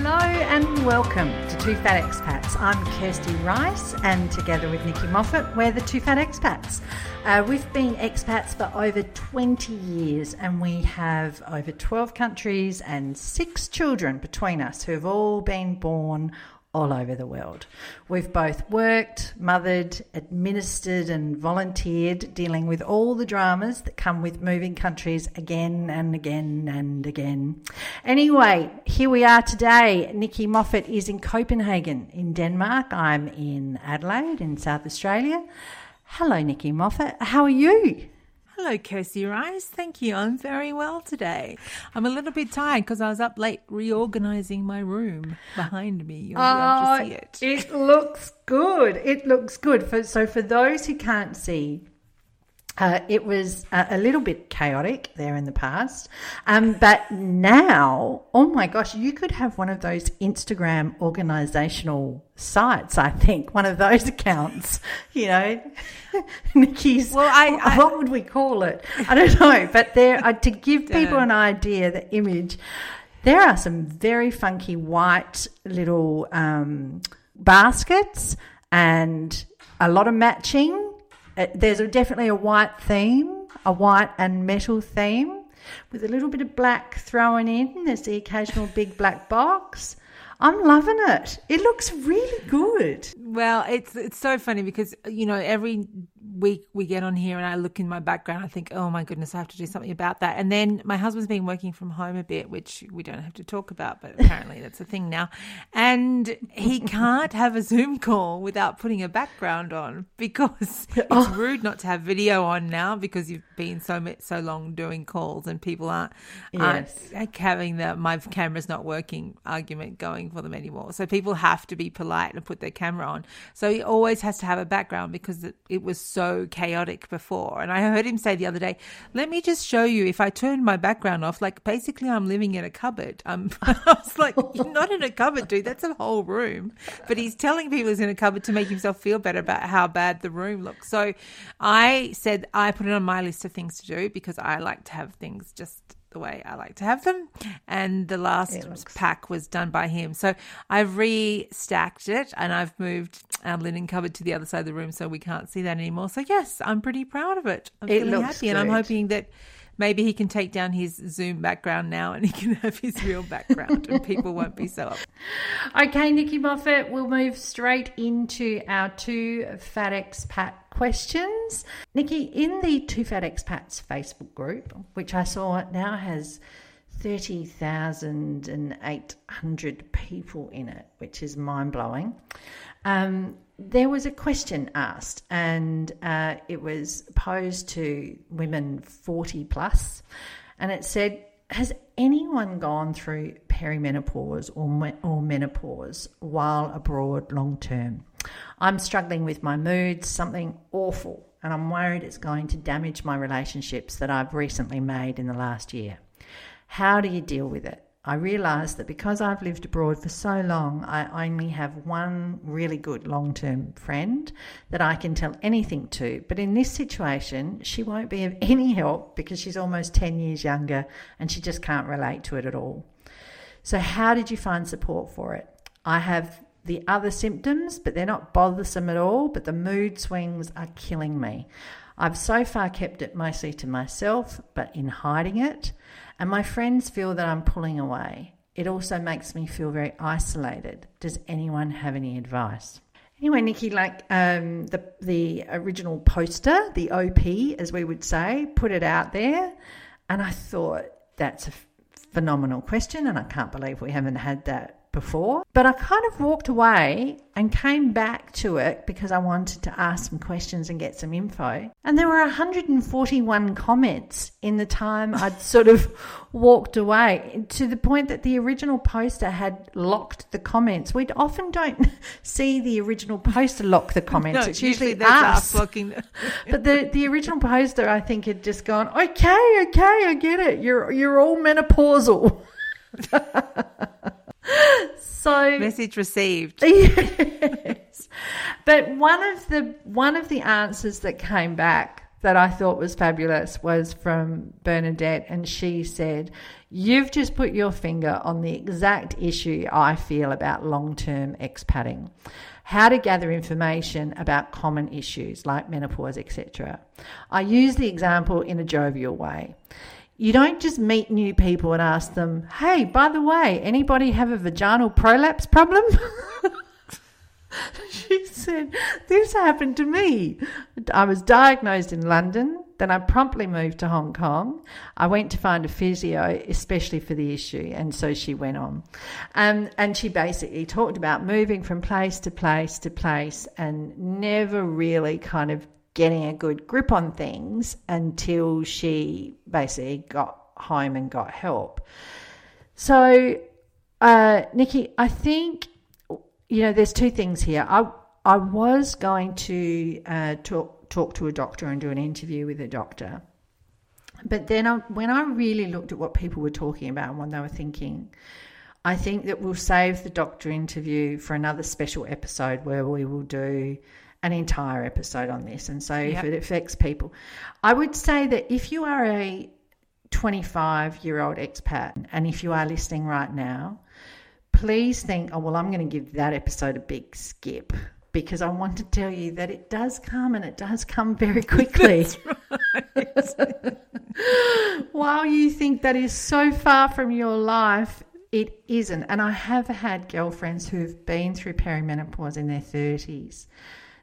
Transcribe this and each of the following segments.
Hello and welcome to Two Fat Expats. I'm Kirsty Rice, and together with Nikki Moffat, we're the Two Fat Expats. Uh, we've been expats for over 20 years, and we have over 12 countries and six children between us who have all been born all over the world. We've both worked, mothered, administered, and volunteered, dealing with all the dramas that come with moving countries again and again and again. Anyway, here we are today. Nikki Moffat is in Copenhagen, in Denmark. I'm in Adelaide, in South Australia. Hello, Nikki Moffat. How are you? Hello, Kirsty Rice. Thank you. I'm very well today. I'm a little bit tired because I was up late reorganizing my room behind me. You'll oh, be able to ah, see it. It looks good. It looks good. For, so, for those who can't see, uh, it was a, a, little bit chaotic there in the past. Um, but now, oh my gosh, you could have one of those Instagram organizational sites, I think, one of those accounts, you know, Nikki's. Well, I, I, what would we call it? I don't know. But there, uh, to give people an idea, the image, there are some very funky white little um, baskets and a lot of matching uh, there's definitely a white theme, a white and metal theme, with a little bit of black thrown in. There's the occasional big black box. I'm loving it. It looks really good. Well, it's it's so funny because you know every week we get on here and I look in my background, I think, oh my goodness, I have to do something about that. And then my husband's been working from home a bit, which we don't have to talk about, but apparently that's a thing now. And he can't have a Zoom call without putting a background on because it's oh. rude not to have video on now because you've been so so long doing calls and people aren't, yes. aren't having the my camera's not working argument going for them anymore. So people have to be polite and put their camera on. So he always has to have a background because it, it was so chaotic before. And I heard him say the other day, let me just show you if I turn my background off, like basically I'm living in a cupboard. Um, I was like, you're not in a cupboard, dude. That's a whole room. But he's telling people he's in a cupboard to make himself feel better about how bad the room looks. So I said I put it on my list of things to do because I like to have things just the way I like to have them. And the last pack was done by him. So I've restacked it and I've moved our linen cupboard to the other side of the room so we can't see that anymore. So yes, I'm pretty proud of it. I'm it really happy good. and I'm hoping that maybe he can take down his Zoom background now and he can have his real background and people won't be so up. Okay, Nikki Moffat, we'll move straight into our two Fat Expat questions. Nikki, in the Two Fat Expats Facebook group, which I saw now has 30,800 people in it, which is mind blowing. Um, there was a question asked, and uh, it was posed to women 40 plus, and it said, Has anyone gone through perimenopause or, or menopause while abroad long term? I'm struggling with my moods, something awful, and I'm worried it's going to damage my relationships that I've recently made in the last year. How do you deal with it? I realise that because I've lived abroad for so long, I only have one really good long term friend that I can tell anything to. But in this situation, she won't be of any help because she's almost 10 years younger and she just can't relate to it at all. So, how did you find support for it? I have the other symptoms, but they're not bothersome at all, but the mood swings are killing me. I've so far kept it mostly to myself, but in hiding it. And my friends feel that I'm pulling away. It also makes me feel very isolated. Does anyone have any advice? Anyway, Nikki, like um, the the original poster, the OP, as we would say, put it out there, and I thought that's a phenomenal question, and I can't believe we haven't had that before. But I kind of walked away and came back to it because I wanted to ask some questions and get some info. And there were 141 comments in the time I'd sort of walked away to the point that the original poster had locked the comments. We often don't see the original poster lock the comments. no, it's usually, usually us. locking but the, the original poster, I think, had just gone, okay, okay, I get it. You're, you're all menopausal. so message received. yes. But one of the one of the answers that came back that I thought was fabulous was from Bernadette, and she said, You've just put your finger on the exact issue I feel about long term expatting. How to gather information about common issues like menopause, etc. I use the example in a jovial way. You don't just meet new people and ask them, hey, by the way, anybody have a vaginal prolapse problem? she said, This happened to me. I was diagnosed in London. Then I promptly moved to Hong Kong. I went to find a physio, especially for the issue. And so she went on. Um, and she basically talked about moving from place to place to place and never really kind of getting a good grip on things until she basically got home and got help. So, uh, Nikki, I think you know, there's two things here. I I was going to uh, talk talk to a doctor and do an interview with a doctor, but then I, when I really looked at what people were talking about and what they were thinking, I think that we'll save the doctor interview for another special episode where we will do an entire episode on this. And so, yep. if it affects people, I would say that if you are a 25 year old expat and if you are listening right now, please think, oh, well, I'm going to give that episode a big skip because I want to tell you that it does come and it does come very quickly. While you think that is so far from your life, it isn't. And I have had girlfriends who've been through perimenopause in their 30s.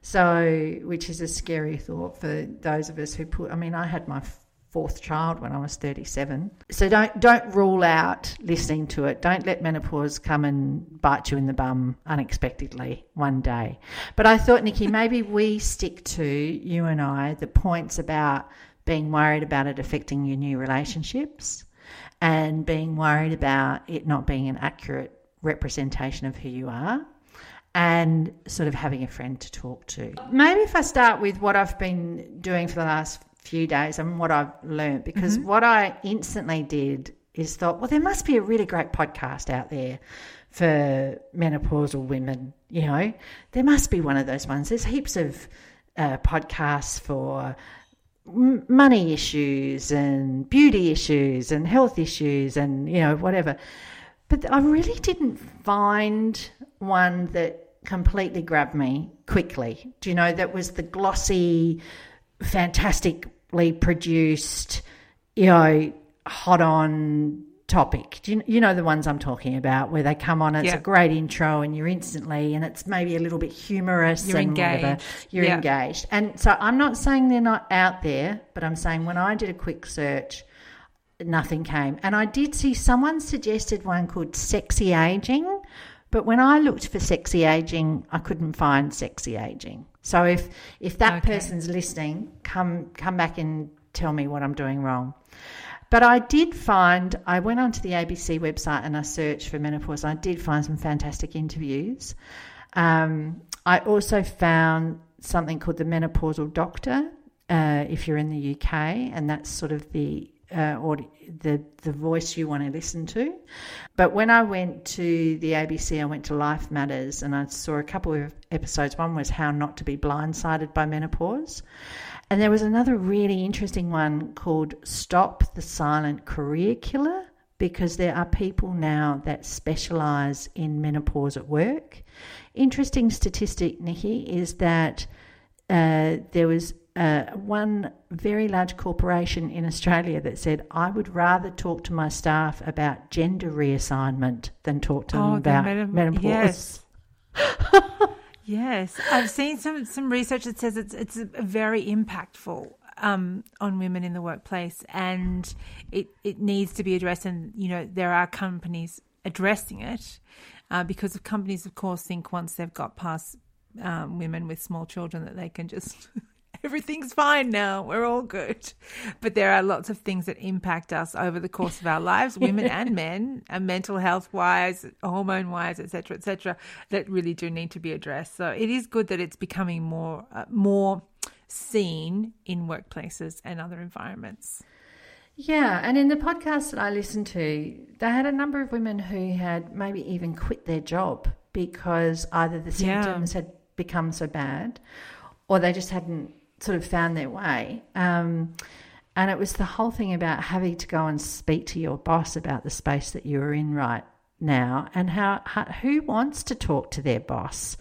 So, which is a scary thought for those of us who put, I mean, I had my fourth child when I was 37. So don't don't rule out listening to it. Don't let menopause come and bite you in the bum unexpectedly one day. But I thought, Nikki, maybe we stick to you and I the points about being worried about it affecting your new relationships and being worried about it not being an accurate representation of who you are and sort of having a friend to talk to. Maybe if I start with what I've been doing for the last few days and what I've learned because mm-hmm. what I instantly did is thought, well, there must be a really great podcast out there for menopausal women. You know, there must be one of those ones. There's heaps of uh, podcasts for money issues and beauty issues and health issues and you know whatever. But I really didn't find one that completely grabbed me quickly. Do you know that was the glossy, fantastically produced, you know, hot on topic. Do you, you know the ones I'm talking about where they come on, it's yeah. a great intro and you're instantly, and it's maybe a little bit humorous you're and engaged. whatever. You're yeah. engaged. And so I'm not saying they're not out there, but I'm saying when I did a quick search, nothing came. And I did see someone suggested one called Sexy Aging, but when I looked for sexy aging, I couldn't find sexy aging. So if if that okay. person's listening, come come back and tell me what I'm doing wrong. But I did find I went onto the ABC website and I searched for menopause. I did find some fantastic interviews. Um, I also found something called the menopausal doctor. Uh, if you're in the UK, and that's sort of the uh, or the the voice you want to listen to. But when I went to the ABC, I went to Life Matters, and I saw a couple of episodes. One was how not to be blindsided by menopause, and there was another really interesting one called "Stop the Silent Career Killer." Because there are people now that specialise in menopause at work. Interesting statistic, Nikki, is that uh, there was uh, one very large corporation in Australia that said, I would rather talk to my staff about gender reassignment than talk to them oh, about meta- menopause. Yes. yes. I've seen some, some research that says it's, it's very impactful um, on women in the workplace and it, it needs to be addressed. And, you know, there are companies addressing it uh, because companies, of course, think once they've got past um, women with small children that they can just everything's fine now. We're all good. But there are lots of things that impact us over the course of our lives, women and men, and mental health wise, hormone wise, etc., etc., that really do need to be addressed. So it is good that it's becoming more uh, more seen in workplaces and other environments. Yeah, and in the podcast that I listened to, they had a number of women who had maybe even quit their job because either the symptoms yeah. had become so bad or they just hadn't sort of found their way. Um, and it was the whole thing about having to go and speak to your boss about the space that you were in right now and how, how who wants to talk to their boss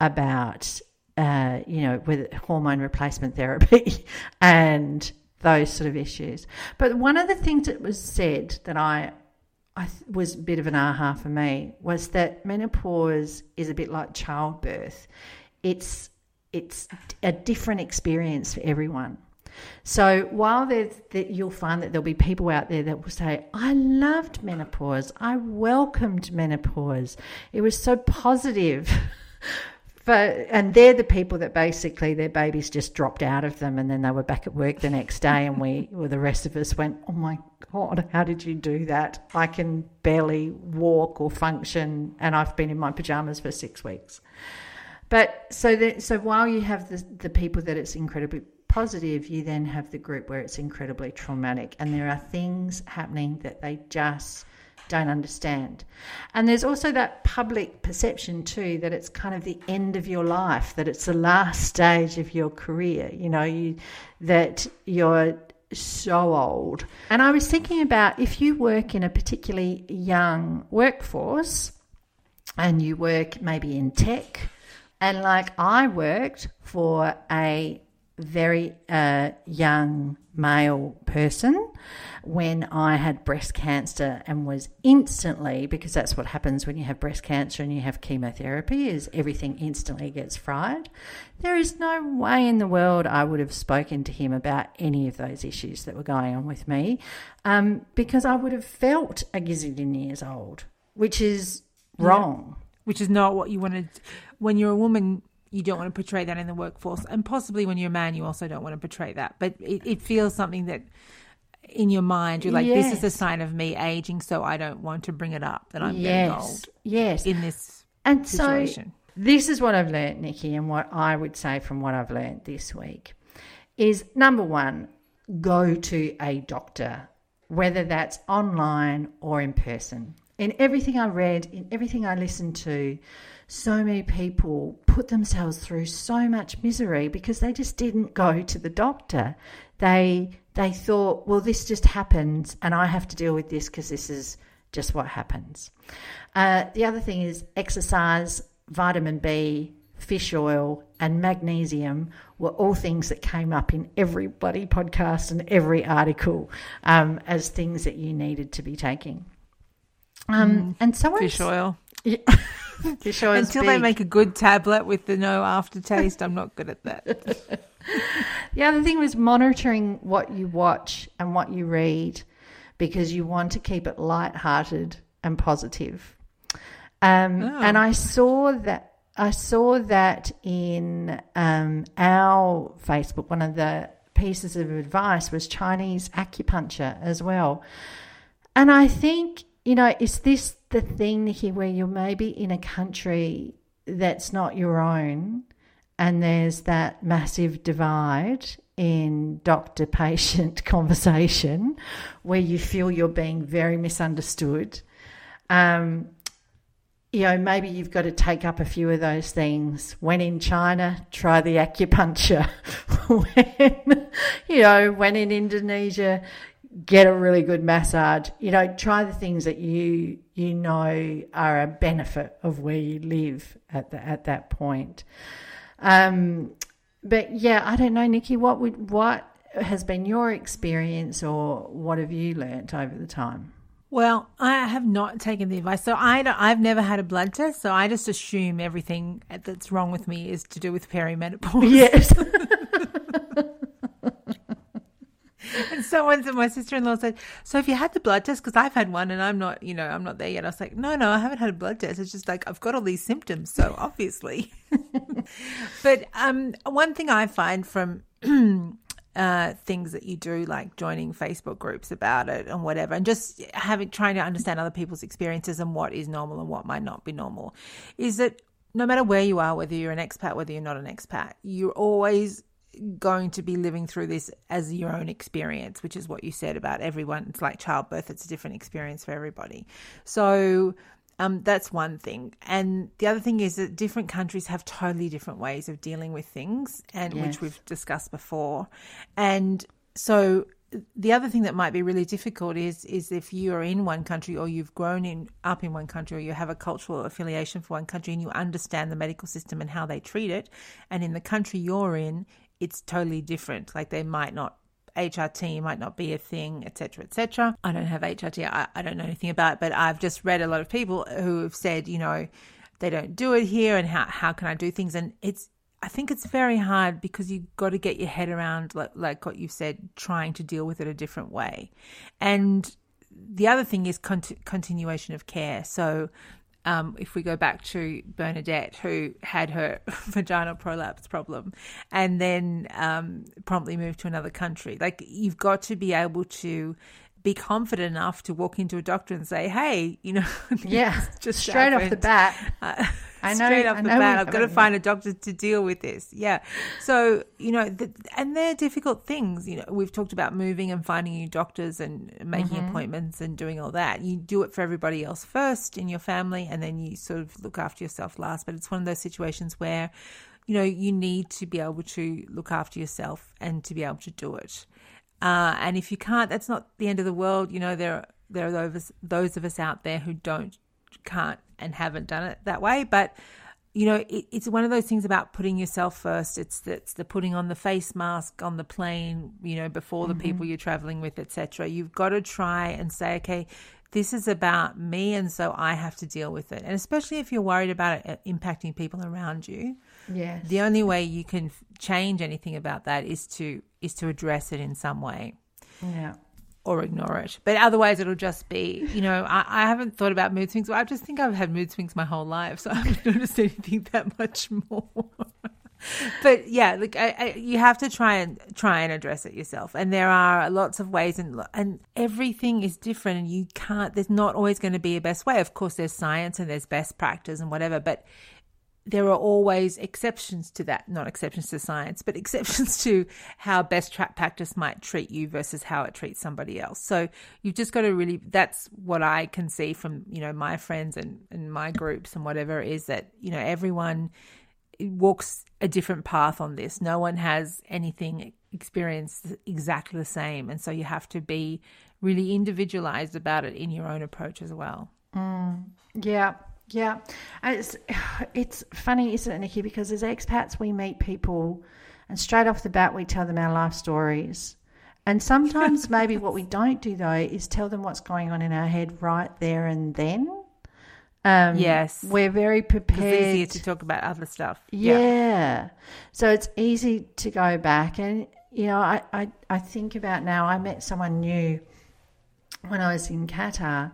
about uh, you know with hormone replacement therapy and those sort of issues. But one of the things that was said that I I th- was a bit of an aha for me was that menopause is a bit like childbirth. It's it's a different experience for everyone. So while there's that you'll find that there'll be people out there that will say, I loved menopause. I welcomed menopause. It was so positive. But, and they're the people that basically their babies just dropped out of them and then they were back at work the next day and we well, the rest of us went oh my god how did you do that i can barely walk or function and i've been in my pajamas for six weeks but so that so while you have the, the people that it's incredibly positive you then have the group where it's incredibly traumatic and there are things happening that they just don't understand. And there's also that public perception too that it's kind of the end of your life, that it's the last stage of your career, you know, you, that you're so old. And I was thinking about if you work in a particularly young workforce and you work maybe in tech, and like I worked for a very uh, young male person when I had breast cancer and was instantly because that's what happens when you have breast cancer and you have chemotherapy is everything instantly gets fried. There is no way in the world I would have spoken to him about any of those issues that were going on with me um, because I would have felt a gazillion years old, which is wrong. Yeah. Which is not what you wanted when you're a woman you don't want to portray that in the workforce. And possibly when you're a man, you also don't want to portray that. But it, it feels something that in your mind, you're like, yes. this is a sign of me aging, so I don't want to bring it up that I'm yes. getting old. Yes. In this and situation. So this is what I've learned, Nikki, and what I would say from what I've learned this week is number one, go to a doctor, whether that's online or in person. In everything I read, in everything I listened to, so many people put themselves through so much misery because they just didn't go to the doctor. They they thought, well, this just happens, and I have to deal with this because this is just what happens. Uh, the other thing is exercise, vitamin B, fish oil, and magnesium were all things that came up in every bloody podcast and every article um, as things that you needed to be taking. Um, mm, and so fish oil. Yeah. Until big. they make a good tablet with the no aftertaste, I'm not good at that. the other thing was monitoring what you watch and what you read because you want to keep it light-hearted and positive. Um, oh. And I saw that I saw that in um, our Facebook. One of the pieces of advice was Chinese acupuncture as well, and I think you know, is this the thing here where you're maybe in a country that's not your own and there's that massive divide in doctor patient conversation where you feel you're being very misunderstood? Um, you know, maybe you've got to take up a few of those things. When in China, try the acupuncture. when, you know, when in Indonesia, get a really good massage. You know, try the things that you you know are a benefit of where you live at the, at that point. Um, but yeah, I don't know, Nikki. What would what has been your experience, or what have you learnt over the time? Well, I have not taken the advice. So I I've never had a blood test. So I just assume everything that's wrong with me is to do with perimenopause. Yes. and someone, said, my sister in law said, So if you had the blood test, because I've had one and I'm not, you know, I'm not there yet. I was like, No, no, I haven't had a blood test. It's just like I've got all these symptoms. So obviously. but um, one thing I find from uh, things that you do, like joining Facebook groups about it and whatever, and just having trying to understand other people's experiences and what is normal and what might not be normal, is that no matter where you are, whether you're an expat, whether you're not an expat, you're always going to be living through this as your own experience, which is what you said about everyone. It's like childbirth, it's a different experience for everybody. So, Um, that's one thing. And the other thing is that different countries have totally different ways of dealing with things, and Yes. which we've discussed before. And so the other thing that might be really difficult is is if you are in one country or you've grown in up in one country or you have a cultural affiliation for one country and you understand the medical system and how they treat it, and in the country you're in, it's totally different. Like they might not HRT might not be a thing, etc., etc. I don't have HRT. I, I don't know anything about it, but I've just read a lot of people who have said, you know, they don't do it here, and how how can I do things? And it's I think it's very hard because you've got to get your head around, like, like what you've said, trying to deal with it a different way. And the other thing is cont- continuation of care. So, um, if we go back to Bernadette, who had her vaginal prolapse problem and then um, promptly moved to another country, like you've got to be able to be confident enough to walk into a doctor and say, "Hey, you know, Yeah, just straight off the bat. Uh, I know- straight off I the bat, I've got to find a doctor to deal with this. Yeah. So, you know, th and they're difficult things. You know, we've talked about moving and finding new doctors and making Mm-hmm. appointments and doing all that. You do it for everybody else first in your family and then you sort of look after yourself last. But it's one of those situations where, you know, you need to be able to look after yourself and to be able to do it. Uh, and if you can't, that's not the end of the world. You know, there there are those those of us out there who don't, can't, and haven't done it that way. But you know, it, it's one of those things about putting yourself first. It's the, it's the putting on the face mask on the plane. You know, before the people you're traveling with, etc. You've got to try and say, okay. This is about me, and so I have to deal with it. And especially if you're worried about it uh, impacting people around you, yeah, the only way you can change anything about that is to is to address it in some way yeah. Or ignore it. But otherwise, it'll just be, you know, I, I haven't thought about mood swings. I just think I've had mood swings my whole life, so I haven't noticed anything that much more. but yeah, like I, I, you have to try and try and address it yourself, and there are lots of ways, and and everything is different, and you can't. There's not always going to be a best way. Of course, there's science and there's best practice and whatever, but there are always exceptions to that. Not exceptions to science but exceptions to how best tra- practice might treat you versus how it treats somebody else. So you've just got to really that's what i can see from you know my friends and, and my groups and whatever is that you know everyone walks a different path on this. No one has anything experienced exactly the same. And so you have to be really individualized about it in your own approach as well. Mm. Yeah, yeah. It's it's funny, isn't it, Nikki? Because as expats, we meet people, and straight off the bat, we tell them our life stories. And sometimes, maybe what we don't do though is tell them what's going on in our head right there and then. Um, Yes. we're very it's prepared. easier to talk about other stuff Yeah. So it's easy to go back. And, you know, I, I, I think about now, I met someone new when I was in Qatar,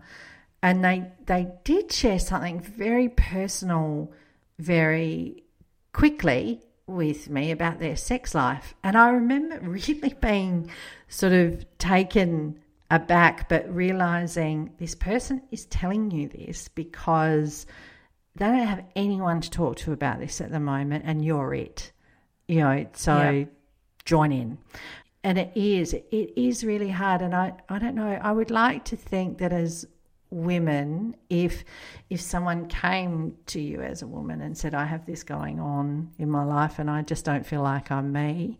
and they, they did share something very personal, very quickly with me about their sex life. And I remember really being sort of taken aback, but realizing this person is telling you this because they don't have anyone to talk to about this at the moment, and you're it. You know, so Yeah. join in. And it is, it is really hard. And I, I don't know, I would like to think that as women, if if someone came to you as a woman and said, I have this going on in my life and I just don't feel like I'm me,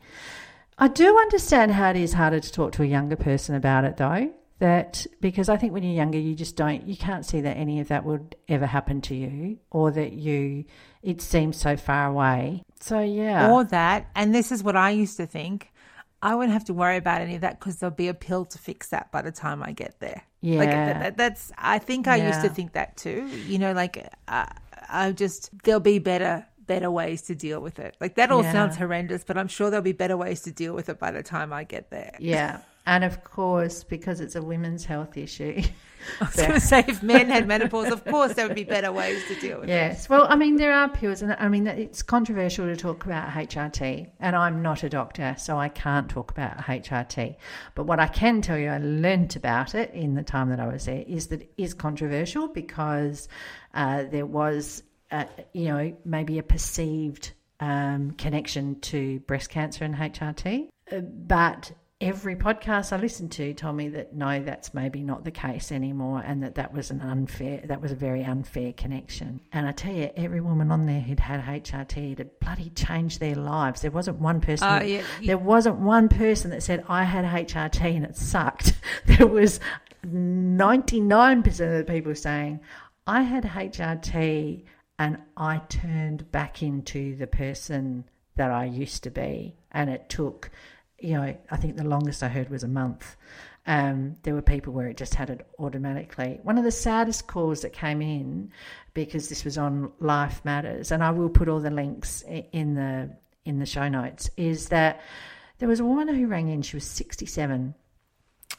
I do understand how it is harder to talk to a younger person about it though. That because I think when you're younger, you just don't, you can't see that any of that would ever happen to you or that you, it seems so far away. So, yeah. or that. And this is what I used to think. I wouldn't have to worry about any of that because there'll be a pill to fix that by the time I get there. Like Yeah. that, that's. I think I used to think that too. You know, like I just there'll be better better ways to deal with it. Like that all Yeah. sounds horrendous, but I'm sure there'll be better ways to deal with it by the time I get there. yeah. And of course, because it's a women's health issue. I was going to say if men had menopause, of course there would be better ways to deal with it. Yes. Well, I mean, there are pills, and I mean, it's controversial to talk about HRT, and I'm not a doctor, so I can't talk about HRT. But what I can tell you, I learnt about it in the time that I was there, is that it is controversial because uh, there was, uh, you know, maybe a perceived um, connection to breast cancer and HRT. Uh, But every podcast I listened to told me that no, that's maybe not the case anymore, and that that was an unfair, that was a very unfair connection. And I tell you, every woman on there who'd had HRT had bloody changed their lives. There wasn't one person. Oh, that- yeah. There wasn't one person that said I had HRT and it sucked. There was ninety nine percent of the people saying I had HRT and I turned back into the person that I used to be, and it took you know, I think the longest I heard was a month. Um, there were people where it just had it automatically. One of the saddest calls that came in, because this was on Life Matters, and I will put all the links in the in the show notes, is that there was a woman who rang in. She was sixty seven,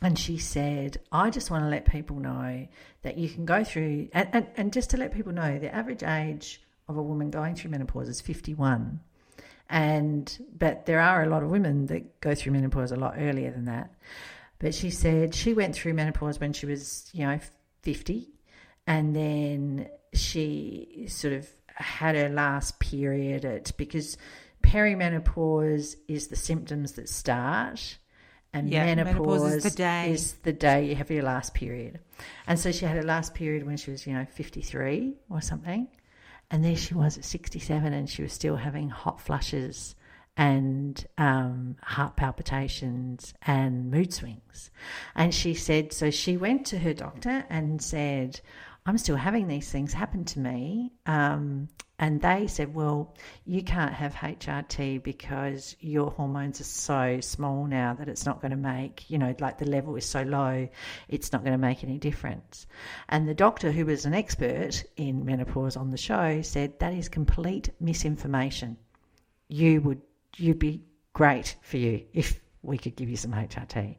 and she said, "I just want to let people know that you can go through, and, and, and just to let people know, the average age of a woman going through menopause is fifty one." And but there are a lot of women that go through menopause a lot earlier than that. But she said she went through menopause when she was, you know, 50 and then she sort of had her last period at because perimenopause is the symptoms that start and Yeah, menopause, menopause is the day. is the day you have your last period. And so she had her last period when she was, you know, 53 or something. And there she was at 67 and she was still having hot flushes and um, heart palpitations and mood swings. And she said, so she went to her doctor and said, I'm still having these things happen to me. Um, and they said, well, you can't have HRT because your hormones are so small now that it's not going to make, you know, like the level is so low, it's not going to make any difference. And the doctor, who was an expert in menopause on the show, said that is complete misinformation. You would, you'd be great for you if we could give you some HRT.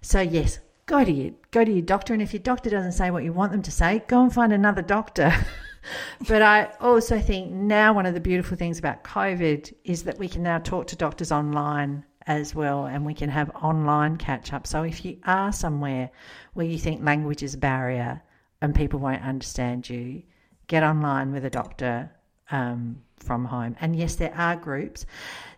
So yes, go to your go to your doctor, and if your doctor doesn't say what you want them to say, go and find another doctor. but I also think now one of the beautiful things about COVID is that we can now talk to doctors online as well, and we can have online catch up. So if you are somewhere where you think language is a barrier and people won't understand you, get online with a doctor um, from home. And yes, there are groups.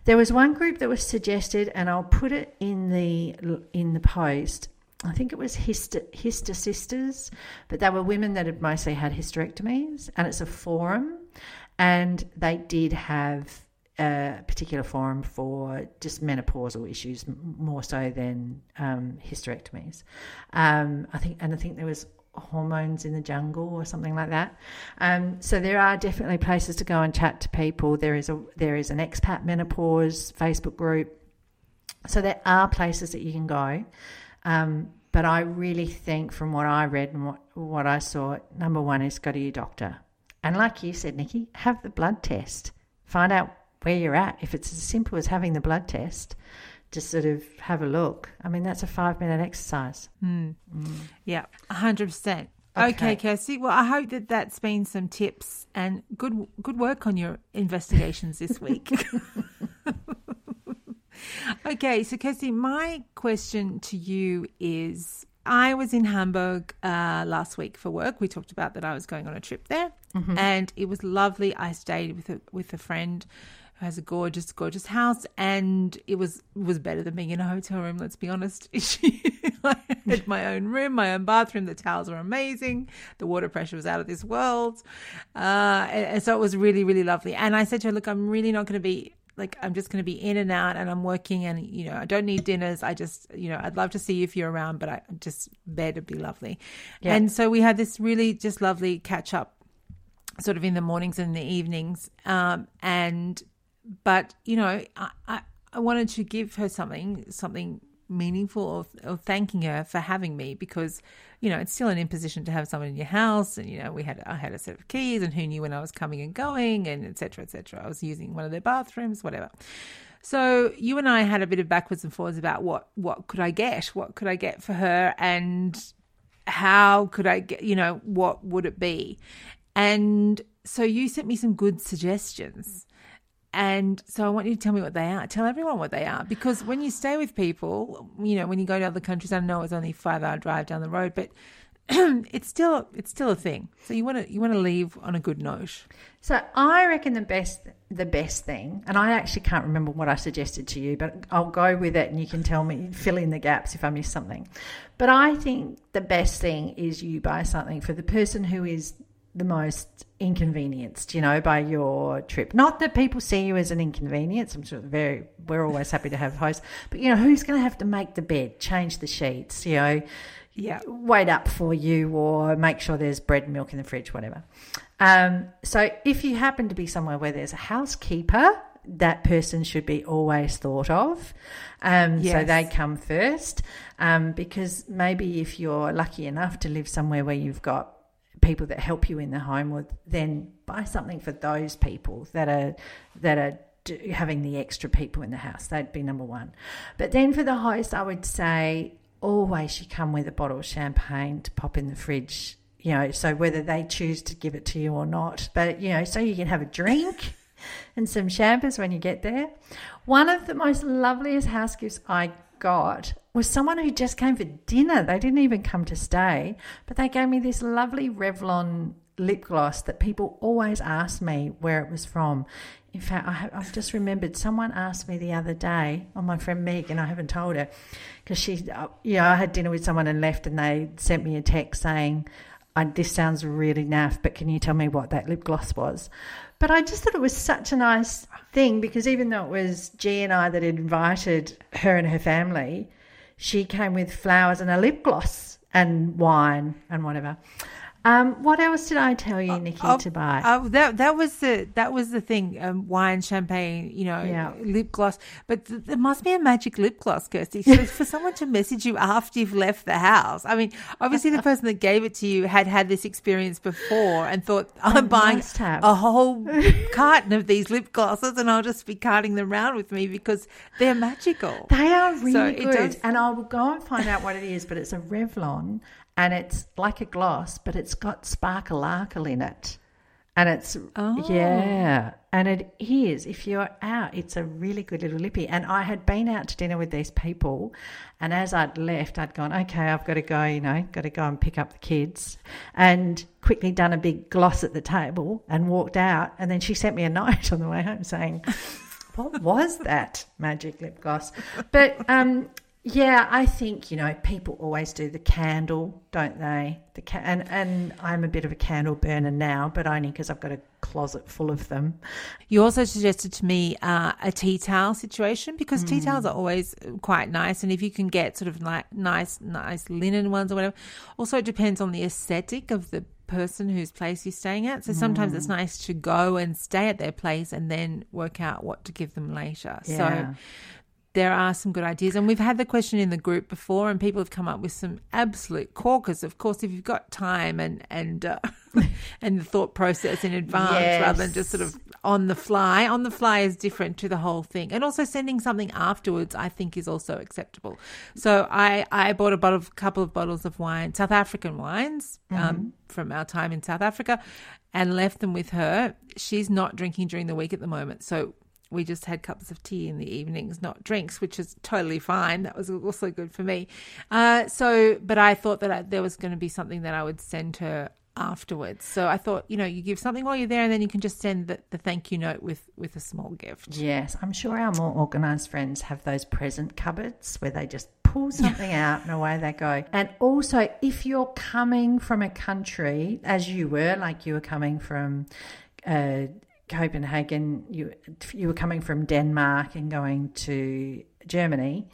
There was one group that was suggested, and I'll put it in the in the post. I think it was Hyster, Hyster Sisters, but they were women that had mostly had hysterectomies, and it's a forum, and they did have a particular forum for just menopausal issues more so than um, hysterectomies. Um, I think, and I think there was hormones in the jungle or something like that. Um, so there are definitely places to go and chat to people. There is a there is an expat menopause Facebook group. So there are places that you can go. Um, but I really think from what I read and what, what I saw, number one is go to your doctor. And like you said, Nikki, have the blood test. Find out where you're at. If it's as simple as having the blood test, just sort of have a look. I mean, that's a five minute exercise. Yeah, hundred percent. Okay, Okay. Kirsty. Well, I hope that that's been some tips and good good work on your investigations this week. okay, so Kirsty, my question to you is: I was in Hamburg uh, last week for work. We talked about that I was going on a trip there, and it was lovely. I stayed with a with a friend who has a gorgeous, gorgeous house, and it was was better than being in a hotel room. Let's be honest. I had my own room, my own bathroom. The towels were amazing. The water pressure was out of this world, uh, and, and so it was really, really lovely. And I said to her, "Look, I'm really not going to be." Like I'm just going to be in and out, and I'm working, and you know I don't need dinners. I just, you know, I'd love to see you if you're around, but I just bed would be lovely. Yeah. And so we had this really just lovely catch up sort of in the mornings and the evenings. Um, and but you know, I, I I wanted to give her something something meaningful or, thanking her for having me because you know it's still an imposition to have someone in your house and you know we had I had a set of keys and who knew when I was coming and going and etc etc I was using one of their bathrooms whatever so you and I had a bit of backwards and forwards about what what could I get what could I get for her and how could I get, you know, what would it be? And so you sent me some good suggestions. And so I want you to tell me what they are. Tell everyone what they are. Because when you stay with people, you know, when you go to other countries, I know it's only a five hour drive down the road, but it's still it's still a thing. So you want to you want to leave on a good note. So I reckon the best the best thing, and I actually can't remember what I suggested to you, but I'll go with it, and you can tell me fill in the gaps if I miss something. But I think the best thing is you buy something for the person who is the most inconvenienced, you know, by your trip. Not that people see you as an inconvenience. I'm sure very we're always happy to have hosts, but you know, who's going to have to make the bed, change the sheets, you know, Yeah. wait up for you or make sure there's bread and milk in the fridge, whatever. Um, so if you happen to be somewhere where there's a housekeeper, that person should be always thought of. Um, So they come first um, because maybe if you're lucky enough to live somewhere where you've got people that help you in the home, well, then buy something for those people that are that are having the extra people in the house. That'd be number one. But then for the host, I would say always you come with a bottle of champagne to pop in the fridge. You know, so whether they choose to give it to you or not, but you know, so you can have a drink and some champers when you get there. One of the most loveliest house gifts I got was someone who just came for dinner. They didn't even come to stay, but they gave me this lovely Revlon lip gloss that people always ask me where it was from. In fact, I have, I've just remembered someone asked me the other day, on my friend Meg, and I haven't told her because she, uh, you know, I had dinner with someone and left, and they sent me a text saying, "This sounds really naff, but can you tell me what that lip gloss was?" But I just thought it was such a nice thing because even though it was G and I that had invited her and her family, she came with flowers and a lip gloss and wine and whatever. Um, what else did I tell you, Nikki, Oh, to buy? Oh, that that was the that was the thing. Um, wine, champagne, you know, Yeah. lip gloss. But th- there must be a magic lip gloss, Kirsty. So for someone to message you after you've left the house. I mean, obviously the person that gave it to you had had this experience before and thought, I'm buying a whole carton of these lip glosses and I'll just be carting them around with me because they're magical. They are really So good, and I will go and find out what it is. But it's a Revlon, and it's like a gloss, but it's got sparkle arkle in it, and it's Oh. yeah, and it is. If you're out, it's a really good little lippy. And I had been out to dinner with these people, and as I'd left, I'd gone, okay, I've got to go. You know, got to go and pick up the kids, and quickly done a big gloss at the table and walked out. And then she sent me a note on the way home saying what was that magic lip gloss? But um, yeah, I think you know people always do the candle, don't they? The ca- and and I'm a bit of a candle burner now, but only because I've got a closet full of them. You also suggested to me uh, a tea towel situation because tea Mm. towels are always quite nice, and if you can get sort of like nice, nice linen ones or whatever. Also, it depends on the aesthetic of the person whose place you're staying at. So sometimes Mm. it's nice to go and stay at their place and then work out what to give them later. Yeah. So there are some good ideas. And we've had the question in the group before, and people have come up with some absolute corkers. Of course, if you've got time and and uh, and the thought process in advance rather than just sort of on the fly, on the fly is different to the whole thing. And also sending something afterwards, I think, is also acceptable. So I I bought a bottle, a couple of bottles of wine, South African wines um, from our time in South Africa, and left them with her. She's not drinking during the week at the moment, so we just had cups of tea in the evenings, not drinks, which is totally fine. That was also good for me. Uh, so, but I thought that I, there was going to be something that I would send her afterwards. So I thought, you know, you give something while you're there, and then you can just send the, the thank you note with with a small gift. Yes, I'm sure our more organised friends have those present cupboards where they just pull something out and away they go. And also, if you're coming from a country, as you were, like you were coming from uh, Copenhagen, you you were coming from Denmark and going to Germany.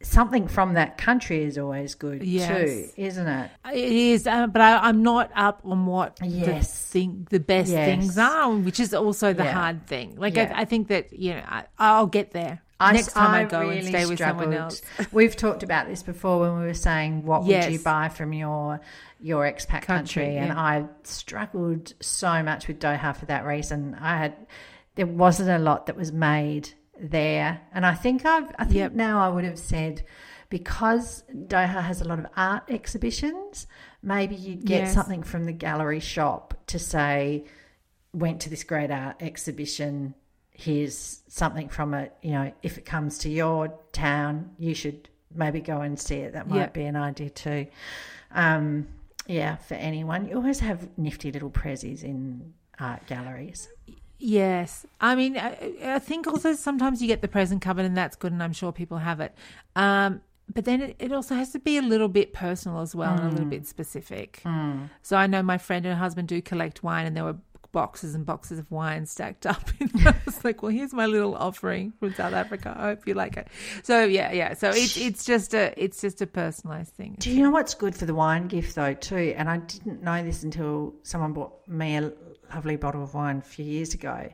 Something from that country is always good Yes. too, isn't it? It is, uh, but I, I'm not up on what Yes. the thing, the best Yes. things are, which is also the Yeah. hard thing. Like Yeah. I, I think that you know, I, I'll get there I, next time I, I go really and stay with someone struggled. else. We've talked about this before when we were saying what would you buy from your your expat country, Country, and. I struggled so much with Doha for that reason. I had there wasn't a lot that was made there, and I think I've I think Yep. now I would have said because Doha has a lot of art exhibitions, maybe you'd get Yes. something from the gallery shop to say went to this great art exhibition. Here's something from it. You know, if it comes to your town, you should maybe go and see it. That might Yep. be an idea too. Um, Yeah, for anyone. You always have nifty little prezzies in art galleries. Yes, I mean, I, I think also sometimes you get the present covered, and that's good, and I'm sure people have it. Um, but then it, it also has to be a little bit personal as well, and a little bit specific. So I know my friend and her husband do collect wine, and there were boxes and boxes of wine stacked up. And I was like, "Well, here's my little offering from South Africa. I hope you like it." So yeah, yeah. So it's it's just a it's just a personalized thing. Do you know what's good for the wine gift though too? And I didn't know this until someone bought me a lovely bottle of wine a few years ago.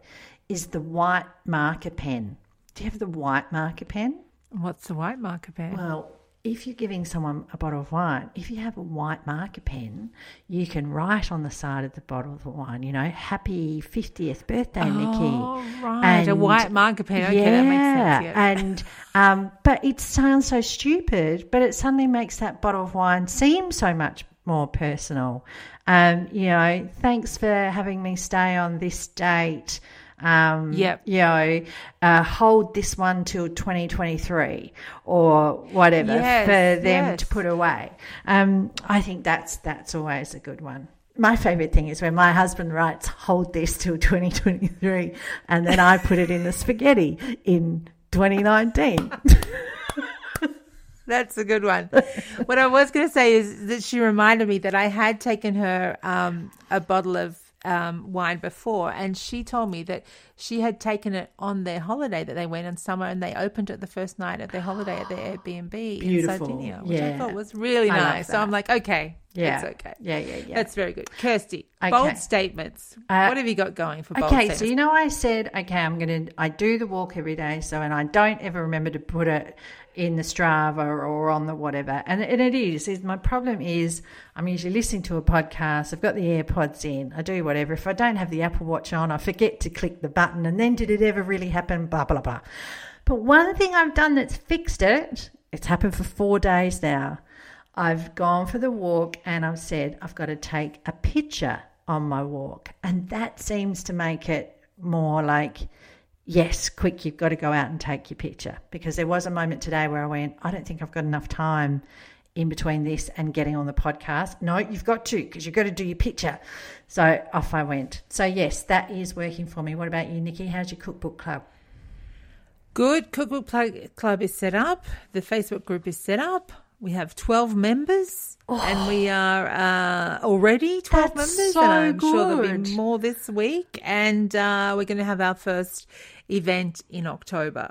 Is the white marker pen? Do you have the white marker pen? What's the white marker pen? Well, if you're giving someone a bottle of wine, if you have a white marker pen, you can write on the side of the bottle of the wine, you know, happy 50th birthday, Nikki. Oh, right. a white marker pen. Okay, that makes sense. Yeah. And um, but it sounds so stupid, but it suddenly makes that bottle of wine seem so much more personal. Um, you know, thanks for having me stay on this date. Um, Yep. You know, uh, hold this one till 2023 or whatever Yes, for them yes. to put away. Um, I think that's that's always a good one. My favourite thing is when my husband writes, hold this till 2023, and then I put it in the spaghetti in 2019. That's a good one. what I was going to say is that she reminded me that I had taken her um, a bottle of um, wine before, and she told me that she had taken it on their holiday that they went in summer, and they opened it the first night of their holiday at their Airbnb in Sardinia, which I thought was really I nice. So I'm like, okay, Yeah. it's okay. Yeah, yeah, yeah. That's very good. Kirsty, Okay. bold statements. Uh, what have you got going for bold Okay, statements? so you know, I said, okay, I'm going to, I do the walk every day, so, and I don't ever remember to put it in the Strava or on the whatever. And, and it is, is my problem is I'm usually listening to a podcast, I've got the AirPods in, I do whatever. If I don't have the Apple Watch on, I forget to click the button, and then did it ever really happen? Blah, blah, blah. But one thing I've done that's fixed it, it's happened for four days now. I've gone for the walk and I've said I've got to take a picture on my walk. And that seems to make it more like, yes, quick, you've got to go out and take your picture. Because there was a moment today where I went, I don't think I've got enough time in between this and getting on the podcast. No, you've got to because you've got to do your picture. So off I went. So, yes, that is working for me. What about you, Nikki? How's your cookbook club? Good. Cookbook Club is set up. The Facebook group is set up. We have 12 members and we are uh, already 12 Oh. That's members. so and I'm sure there'll good. be more this week. And uh, we're going to have our first event in October.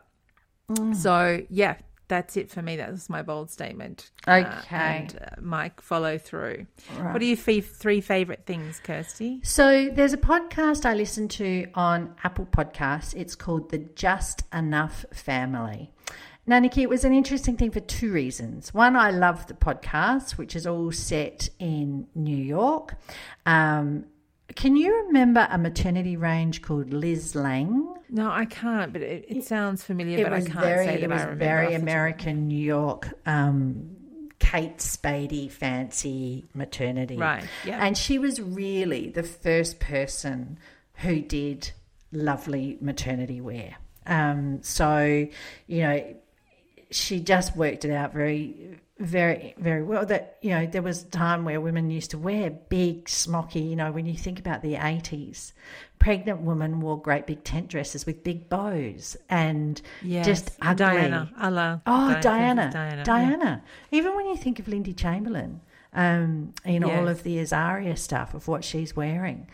Mm. So, yeah, that's it for me. That was my bold statement. Okay. and uh, Mike, follow through. What are your f- three favorite things, Kirsty? So there's a podcast I listen to on Apple Podcasts. It's called The Just Enough Family. Now, Nikki, it was an interesting thing for two reasons. One, I love the podcast, which is all set in New York. Um, can you remember a maternity range called Liz Lange? No, I can't, but it, it sounds familiar, It but I can't very, say that it was very off the top of my head. American New York, um, Kate Spady fancy maternity. Right, yeah. And she was really the first person who did lovely maternity wear. Um, so, you know, she just worked it out very, very, very well. That you know, there was a time where women used to wear big smocky. You know, when you think about the eighties, pregnant women wore great big tent dresses with big bows and Yes, just ugly. Diana. I love Oh, Diana. Diana. Diana. Diana. Even when you think of Lindy Chamberlain, um, in all of the Azaria stuff of what she's wearing.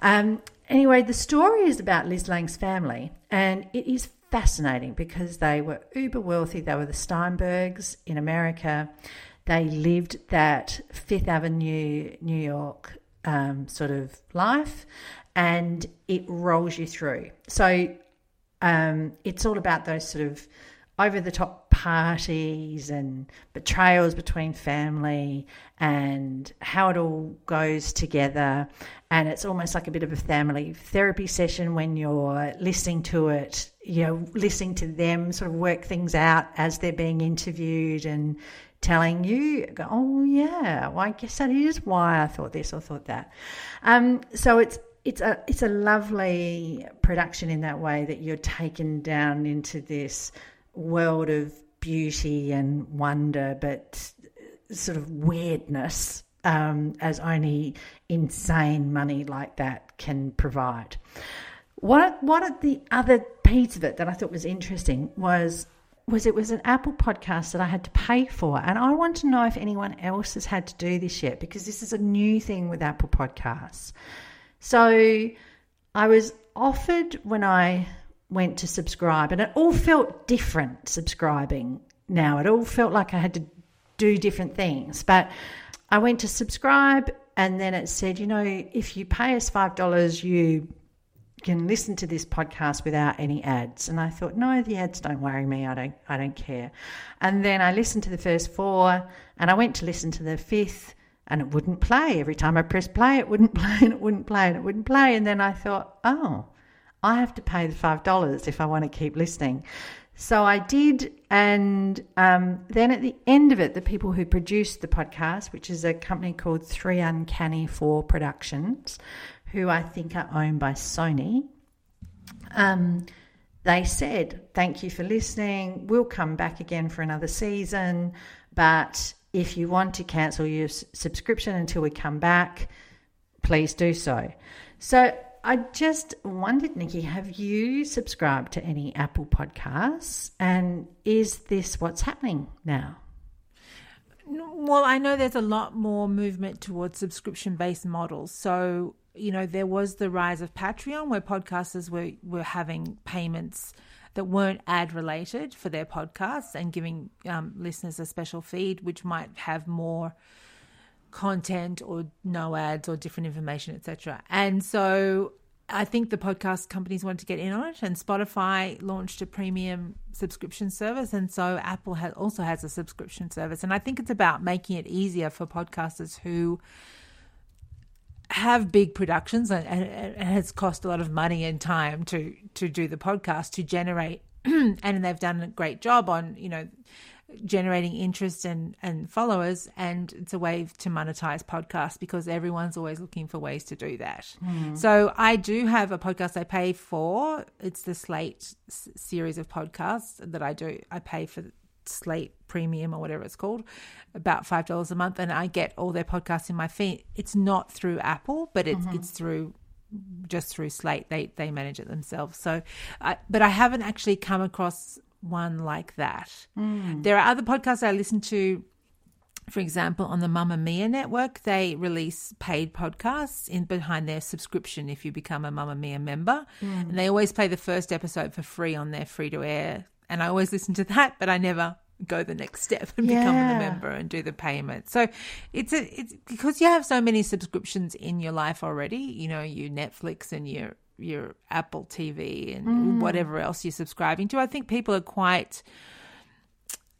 Um, anyway, the story is about Liz Lange's family, and it is fascinating because they were uber wealthy. They were the Steinbergs in America. They lived that Fifth Avenue, New York um, sort of life, and it rolls you through. So um, it's all about those sort of over the top parties and betrayals between family and how it all goes together. And it's almost like a bit of a family therapy session when you're listening to it, you know, listening to them sort of work things out as they're being interviewed and telling you, oh, yeah, well, I guess that is why I thought this or thought that. Um, so it's it's a it's a lovely production in that way that you're taken down into this world of beauty and wonder, but sort of weirdness um, as only insane money like that can provide. What what the other piece of it that I thought was interesting was was it was an Apple podcast that I had to pay for, and I want to know if anyone else has had to do this yet because this is a new thing with Apple Podcasts. So I was offered when I went to subscribe, and it all felt different subscribing now. It all felt like I had to do different things, but I went to subscribe, and then it said, you know, if you pay us $5, you can listen to this podcast without any ads. And I thought, no, the ads don't worry me. I don't, I don't care. And then I listened to the first four, and I went to listen to the fifth, and it wouldn't play. Every time I pressed play, it wouldn't play, and it wouldn't play, and it wouldn't play. And then I thought, oh, I have to pay the five dollars if I want to keep listening. So I did, and um, then at the end of it, the people who produced the podcast, which is a company called Three Uncanny Four Productions, who I think are owned by Sony, um, they said, Thank you for listening. We'll come back again for another season. But if you want to cancel your s- subscription until we come back, please do so. So I just wondered, Nikki, have you subscribed to any Apple podcasts? And is this what's happening now? Well, I know there's a lot more movement towards subscription based models. So, you know, there was the rise of Patreon where podcasters were, were having payments that weren't ad related for their podcasts and giving um, listeners a special feed, which might have more content or no ads or different information, etc. And so I think the podcast companies wanted to get in on it, and Spotify launched a premium subscription service, and so Apple has, also has a subscription service. And I think it's about making it easier for podcasters who have big productions and, and, and has cost a lot of money and time to to do the podcast to generate, and they've done a great job on you know generating interest and, and followers and it's a way to monetize podcasts because everyone's always looking for ways to do that. Mm. so i do have a podcast i pay for. It's the slate s- series of podcasts that i do. I pay for slate premium or whatever it's called about five dollars a month and i get all their podcasts in my feed. It's not through apple but it's mm-hmm. it's through just through slate. They they manage it themselves. So I, but i haven't actually come across one like that. Mm. There are other podcasts I listen to. For example, on the Mamamia network, they release paid podcasts in behind their subscription if you become a Mamamia member. Mm. And they always play the first episode for free on their free to air. And I always listen to that, but I never go the next step and yeah. become a member and do the payment. So it's a, it's because you have so many subscriptions in your life already, you know, you Netflix and your your Apple TV and mm. whatever else you're subscribing to. I think people are quite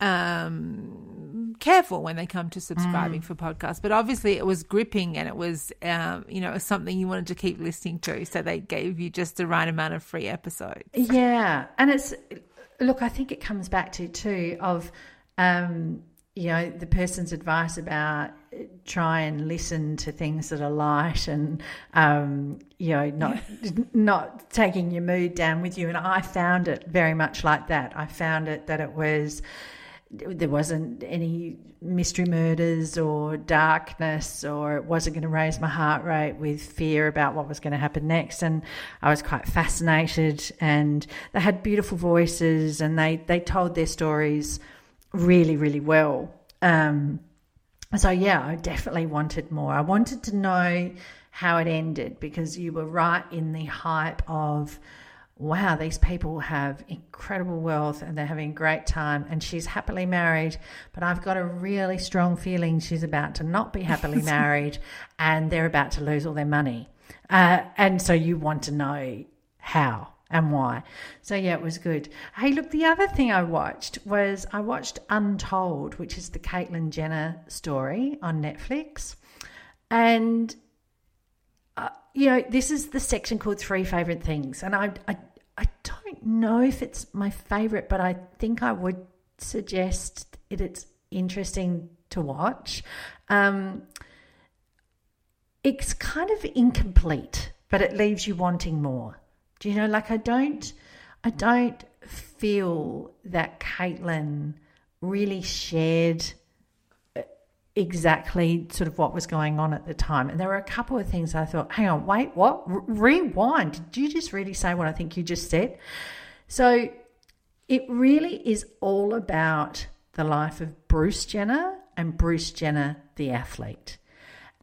um, careful when they come to subscribing mm. for podcasts. But obviously, it was gripping and it was, um, you know, something you wanted to keep listening to. So they gave you just the right amount of free episodes. Yeah, and it's look. I think it comes back to too of. Um, you know the person's advice about try and listen to things that are light and um, you know not not taking your mood down with you. And I found it very much like that. I found it that it was there wasn't any mystery murders or darkness or it wasn't going to raise my heart rate with fear about what was going to happen next. And I was quite fascinated and they had beautiful voices and they they told their stories really, really well. Um, so, yeah, I definitely wanted more. I wanted to know how it ended because you were right in the hype of, wow, these people have incredible wealth and they're having a great time and she's happily married, but I've got a really strong feeling she's about to not be happily married and they're about to lose all their money. Uh, and so you want to know how and why. So yeah, it was good. Hey, look, the other thing I watched was I watched Untold, which is the Caitlyn Jenner story on Netflix, and uh, you know this is the section called Three Favorite Things, and I, I I don't know if it's my favorite, but I think I would suggest it, it's interesting to watch. Um, it's kind of incomplete, but it leaves you wanting more. Do you know, like I don't, I don't feel that Caitlyn really shared uh, exactly sort of what was going on at the time. And there were a couple of things I thought, hang on, wait, what? R- rewind. Did you just really say what I think you just said? So it really is all about the life of Bruce Jenner and Bruce Jenner, the athlete.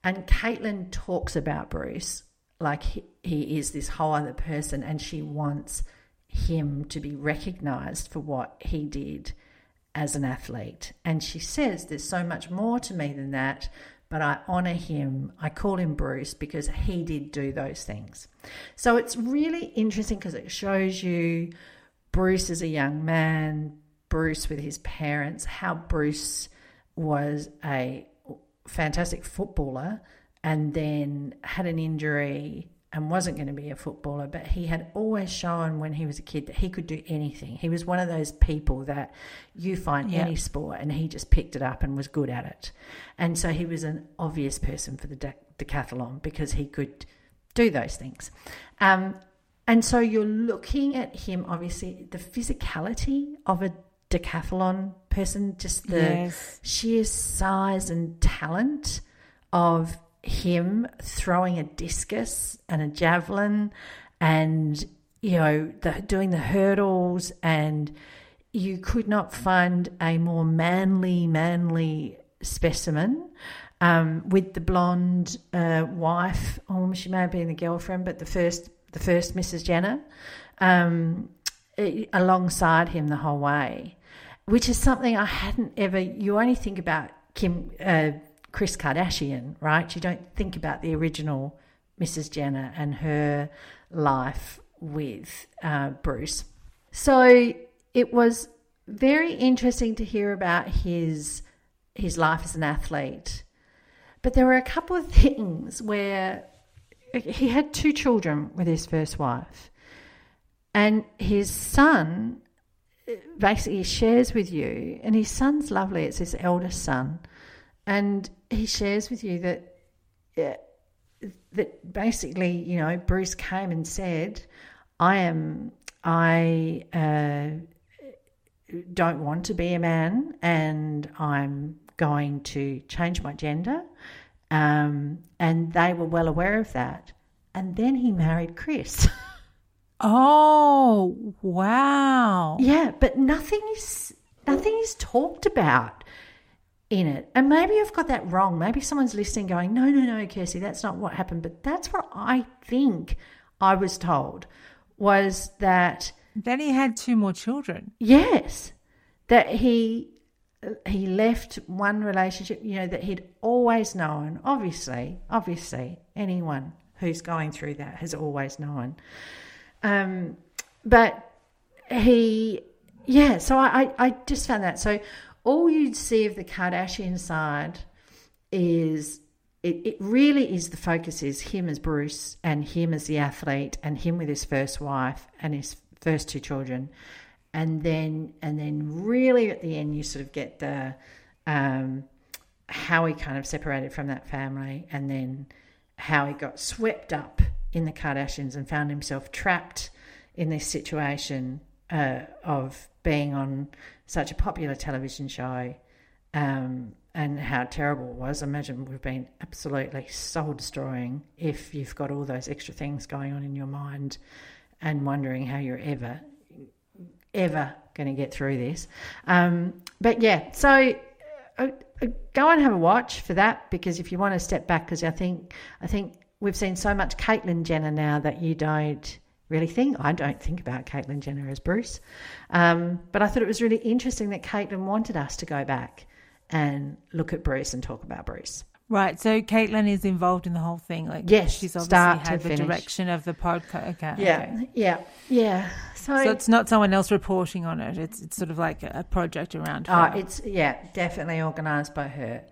And Caitlyn talks about Bruce like he, he is this whole other person and she wants him to be recognized for what he did as an athlete. And she says, There's so much more to me than that, but I honor him. I call him Bruce because he did do those things. So it's really interesting because it shows you Bruce as a young man, Bruce with his parents, how Bruce was a fantastic footballer and then had an injury and wasn't going to be a footballer, but he had always shown when he was a kid that he could do anything. He was one of those people that you find yeah. any sport and he just picked it up and was good at it. And so he was an obvious person for the decathlon because he could do those things. Um, and so you're looking at him, obviously, the physicality of a decathlon person, just the yes. sheer size and talent of him throwing a discus and a javelin and you know the, doing the hurdles and you could not find a more manly manly specimen um, with the blonde uh, wife. Oh she may have been the girlfriend but the first the first mrs jenner um, alongside him the whole way which is something i hadn't ever you only think about kim uh, Kris Kardashian, right? You don't think about the original Mrs. Jenner and her life with uh, Bruce. So it was very interesting to hear about his his life as an athlete. But there were a couple of things where he had two children with his first wife. And his son basically shares with you, and his son's lovely, it's his eldest son. And he shares with you that that basically, you know, Bruce came and said, "I am, I uh, don't want to be a man, and I'm going to change my gender." Um, and they were well aware of that. And then he married Kris. oh wow! Yeah, but nothing is nothing is talked about in it. And maybe I've got that wrong. Maybe someone's listening going, no, no, no, Kirsty, that's not what happened. But that's what I think I was told was that. Then he had two more children. Yes. That he he left one relationship, you know, that he'd always known. Obviously, obviously, anyone who's going through that has always known. Um, but he, yeah, so I, I, I just found that. So all you'd see of the Kardashian side is it, it really is the focus is him as Bruce and him as the athlete and him with his first wife and his first two children. And then and then really at the end you sort of get the um, how he kind of separated from that family and then how he got swept up in the Kardashians and found himself trapped in this situation uh, of being on such a popular television show um, and how terrible it was. I imagine would have been absolutely soul destroying if you've got all those extra things going on in your mind and wondering how you're ever, ever going to get through this. Um, but yeah, so uh, uh, go and have a watch for that because if you want to step back, because I think I think we've seen so much Caitlyn Jenner now that you don't really think. I don't think about Caitlyn Jenner as Bruce. Um, but I thought it was really interesting that Caitlyn wanted us to go back and look at Bruce and talk about Bruce. Right. So Caitlyn is involved in the whole thing. Like, yes, she's obviously had the finish. direction of the podcast. Okay. Yeah. Okay. Yeah. Yeah. So, so, it's not someone else reporting on it. It's it's sort of like a project around her. Oh, it's yeah, definitely organised by her.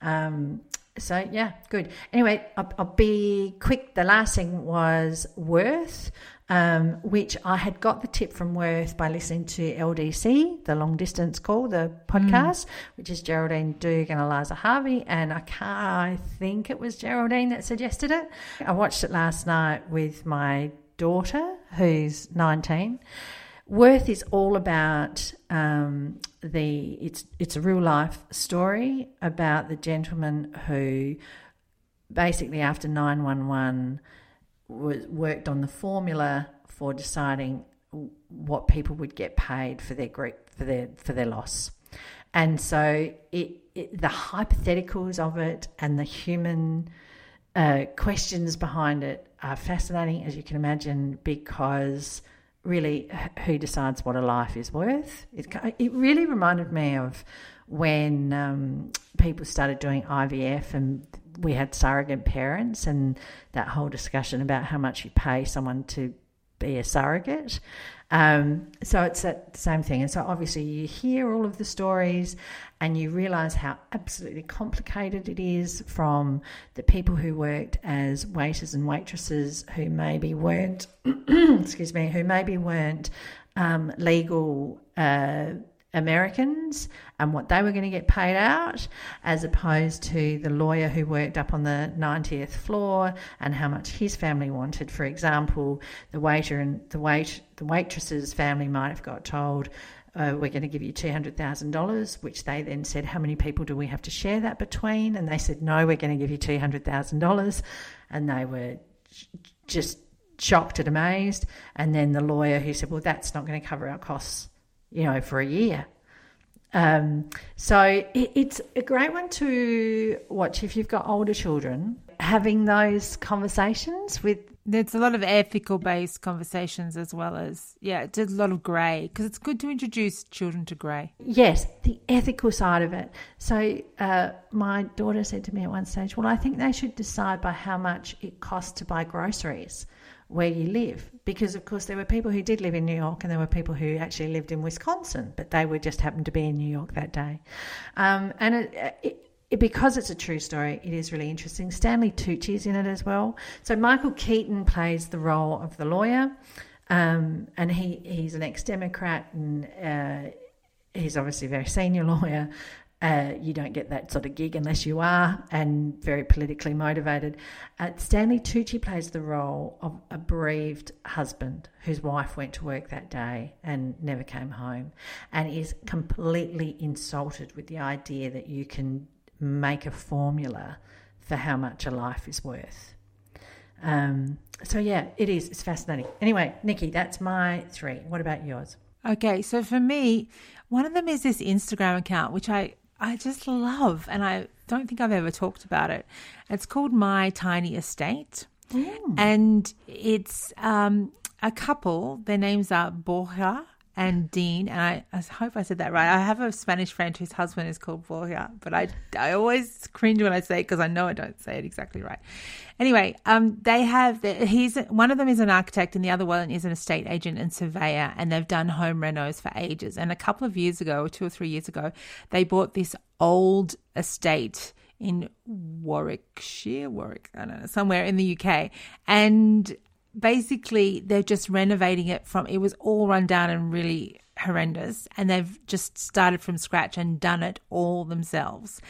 Um, so yeah, good. Anyway, I'll, I'll, be quick. The last thing was Worth um, which I had got the tip from Worth by listening to LDC, the long distance call, the podcast, mm. which is Geraldine Doogue and Eliza Harvey. And I can't, I think it was Geraldine that suggested it. I watched it last night with my daughter, who's 19 Worth is all about um, the it's it's a real life story about the gentleman who basically after 911 was worked on the formula for deciding what people would get paid for their group for their for their loss. And so it, it the hypotheticals of it and the human uh, questions behind it are fascinating as you can imagine because really who decides what a life is worth? It, it really reminded me of when um, people started doing IVF and we had surrogate parents and that whole discussion about how much you pay someone to be a surrogate. Um, so it's that same thing. And so obviously you hear all of the stories and you realize how absolutely complicated it is from the people who worked as waiters and waitresses who maybe weren't, excuse me, who maybe weren't um, legal. Uh, Americans and what they were going to get paid out, as opposed to the lawyer who worked up on the 90th floor and how much his family wanted. For example, the waiter and the wait the waitress's family might have got told. Uh, we're going to give you $200,000, which they then said, How many people do we have to share that between? And they said, No, we're going to give you $200,000. And they were just shocked and amazed. And then the lawyer who said, Well, that's not going to cover our costs you know, for a year. Um, so it, it's a great one to watch if you've got older children. Having those conversations with there's a lot of ethical based conversations as well as yeah it's a lot of grey because it's good to introduce children to grey yes the ethical side of it so uh, my daughter said to me at one stage well i think they should decide by how much it costs to buy groceries where you live. Because, of course, there were people who did live in New York and there were people who actually lived in Wisconsin, but they would just happen to be in New York that day. Um, and it, it, it, because it's a true story, it is really interesting. Stanley Tucci is in it as well. So Michael Keaton plays the role of the lawyer, um, and he, he's an ex Democrat and uh, he's obviously a very senior lawyer. Uh, you don't get that sort of gig unless you are and very politically motivated. Uh, Stanley Tucci plays the role of a bereaved husband whose wife went to work that day and never came home and is completely insulted with the idea that you can make a formula for how much a life is worth. Um, so, yeah, it is. It's fascinating. Anyway, Nikki, that's my three. What about yours? Okay, so for me, one of them is this Instagram account, which I I just love, and I don't think I've ever talked about it. It's called My Tiny Estate. Mm. And it's um, a couple, their names are Borja and Dean, and I, I, hope I said that right. I have a Spanish friend whose husband is called Borja, but I, I always cringe when I say it because I know I don't say it exactly right. Anyway, um, they have he's one of them is an architect and the other one is an estate agent and surveyor, and they've done home renos for ages. And a couple of years ago, two or three years ago, they bought this old estate in Warwickshire, Warwick, I don't know, somewhere in the UK, and basically they're just renovating it from it was all run down and really horrendous and they've just started from scratch and done it all themselves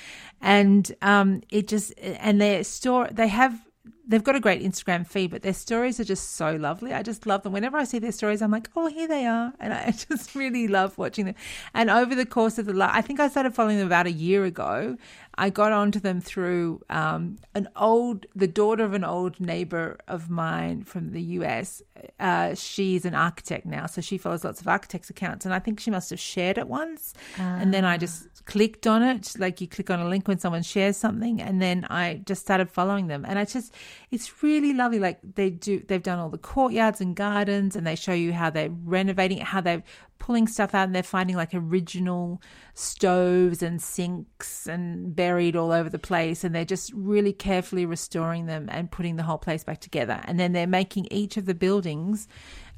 and um it just and their store they have they've got a great Instagram feed, but their stories are just so lovely. I just love them. Whenever I see their stories, I'm like, oh, here they are. And I just really love watching them. And over the course of the, I think I started following them about a year ago. I got onto them through um, an old, the daughter of an old neighbor of mine from the US. Uh, she's an architect now, so she follows lots of architects' accounts, and I think she must have shared it once. And then I just clicked on it, like you click on a link when someone shares something, and then I just started following them, and I just, it's really lovely. Like they do, they've done all the courtyards and gardens, and they show you how they're renovating how they're pulling stuff out and they're finding like original stoves and sinks and buried all over the place and they're just really carefully restoring them and putting the whole place back together and then they're making each of the buildings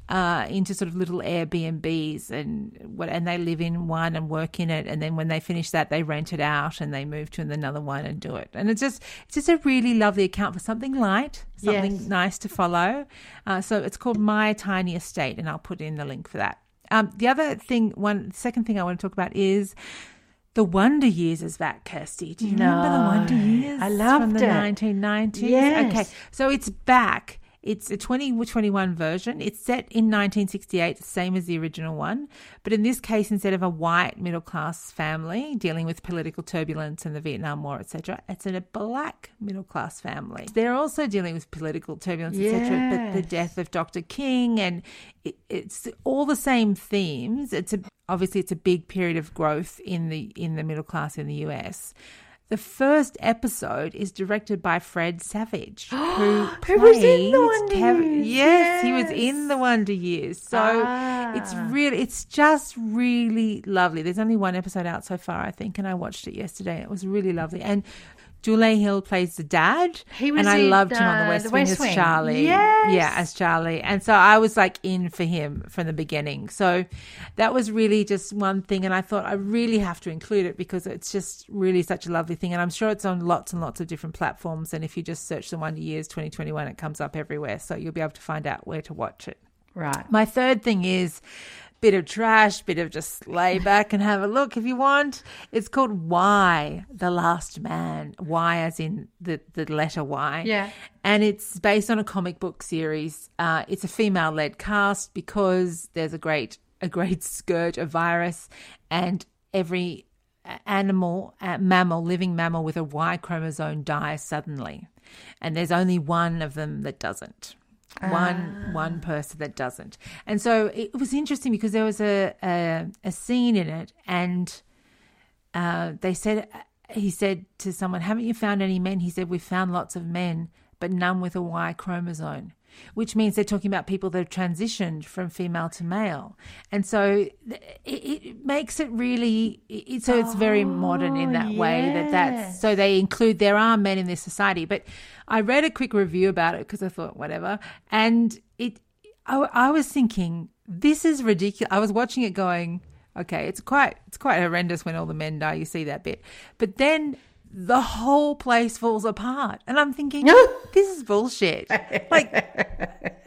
uh, into sort of little Airbnbs and what, and they live in one and work in it, and then when they finish that, they rent it out and they move to another one and do it. And it's just it's just a really lovely account for something light, something yes. nice to follow. Uh, so it's called My Tiny Estate, and I'll put in the link for that. Um, the other thing, one second thing I want to talk about is the Wonder Years is back, Kirsty. Do you no, remember the Wonder Years? I loved from the it. 1990s. Yes. Okay, so it's back. It's a 2021 version. It's set in 1968, same as the original one. But in this case, instead of a white middle class family dealing with political turbulence and the Vietnam War, etc., it's in a black middle class family. They're also dealing with political turbulence, etc., but the death of Dr. King and it, it's all the same themes. It's a, obviously it's a big period of growth in the in the middle class in the US. The first episode is directed by Fred Savage, who, Who was in The Wonder Years, Yes, he was in the Wonder Years. So it's Ah. really, it's just really lovely. There's only one episode out so far, I think, and I watched it yesterday. It was really lovely. And Dule Hill plays the dad, He was and I in, loved him on the West The Wing West as Wing. Charlie. Yes. Yeah, as Charlie. And so I was like in for him from the beginning. So that was really just one thing. And I thought I really have to include it because it's just really such a lovely thing. And I'm sure it's on lots and lots of different platforms. And if you just search the Wonder Years 2021, it comes up everywhere. So you'll be able to find out where to watch it. Right. My third thing is bit of trash, bit of just lay back and have a look if you want. It's called Y the Last Man. Why as in the, the letter Y. Yeah. And it's based on a comic book series. Uh, it's a female led cast because there's a great a great scourge, a virus, and every animal, uh, mammal, living mammal with a Y chromosome dies suddenly. And there's only one of them that doesn't. One one person that doesn't. And so it was interesting because there was a a, a scene in it and uh, they said he said to someone, "Haven't you found any men?" He said, "We've found lots of men, but none with a Y chromosome." Which means they're talking about people that have transitioned from female to male, and so it, it makes it really. It, so it's very oh, modern in that way. That that's so they include there are men in this society. But I read a quick review about it because I thought whatever, and it. I, I was thinking this is ridiculous. I was watching it going, okay, it's quite it's quite horrendous when all the men die. You see that bit, but then the whole place falls apart, and I'm thinking this is bullshit. Like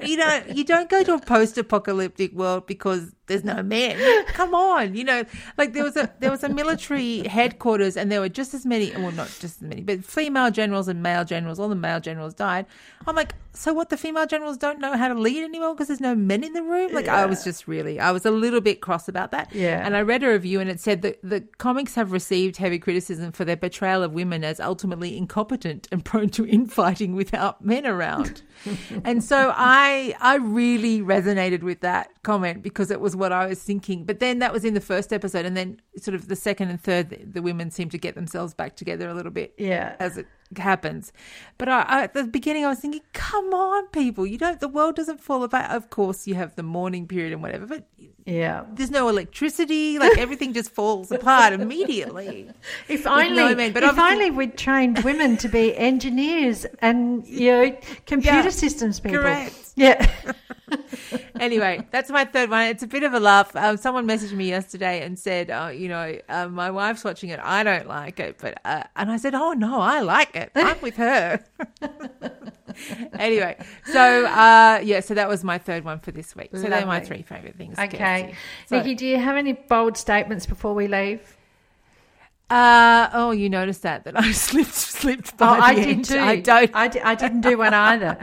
you know, you don't go to a post-apocalyptic world because there's no men. Come on, you know, like there was a there was a military headquarters, and there were just as many, well, not just as many, but female generals and male generals. All the male generals died. I'm like, so what? The female generals don't know how to lead anymore because there's no men in the room. Like I was just really, I was a little bit cross about that. Yeah. and I read a review, and it said that the comics have received heavy criticism for their portrayal of women as ultimately incompetent and prone to infighting without men around. and so I I really resonated with that comment because it was what I was thinking. But then that was in the first episode, and then sort of the second and third, the, the women seem to get themselves back together a little bit Yeah. as it happens. But I, I, at the beginning, I was thinking, come on, people, you don't. The world doesn't fall apart. Of course, you have the mourning period and whatever, but Yeah. there's no electricity. Like everything just falls apart immediately. If only, but if only we'd trained women to be engineers and you know computer Yeah, systems people. correct. Yeah. anyway, that's my third one. It's a bit of a laugh. Um, someone messaged me yesterday and said, "Oh, you know, uh, my wife's watching it. I don't like it." But uh, and I said, "Oh no, I like it. I'm with her." anyway, so uh, yeah, so that was my third one for this week. So they're my three favorite things. Okay. So- Nikki, do you have any bold statements before we leave? Uh, oh, you noticed that that I slipped slipped Oh, by. I the did too. I don't. I, di- I didn't do one either.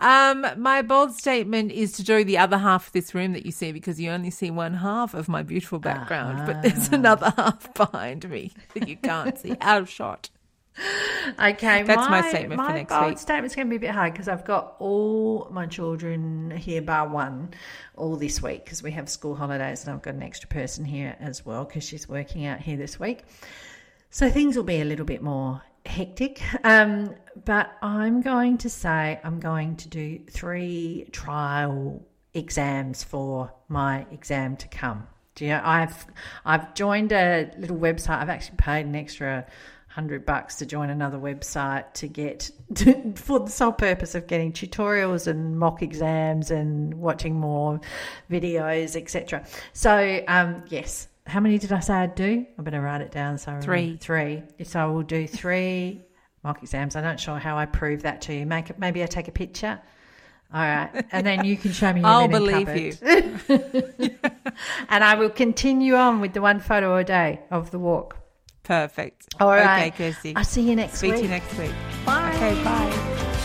Um, my bold statement is to do the other half of this room that you see because you only see one half of my beautiful background, but there's another half behind me that you can't see out of shot. Okay, That's my statement for my next bold week. statement's going to be a bit hard because I've got all my children here, bar one, all this week because we have school holidays, and I've got an extra person here as well because she's working out here this week. So things will be a little bit more hectic. Um, but I'm going to say I'm going to do three trial exams for my exam to come. Do you know, I've I've joined a little website. I've actually paid an extra hundred bucks to join another website to get to, for the sole purpose of getting tutorials and mock exams and watching more videos, etc. So um, yes, how many did I say I'd do? I better write it down. So Three. three. So I will do three mock exams. I'm not sure how I prove that to you. Make it, maybe I take a picture. All right, and then you can show me. Your I'll believe cupboard. and I will continue on with the one photo a day of the walk. Perfect. All right. Okay, Kirsty. I'll see you next Speak week. to you next week. Bye. Okay, bye.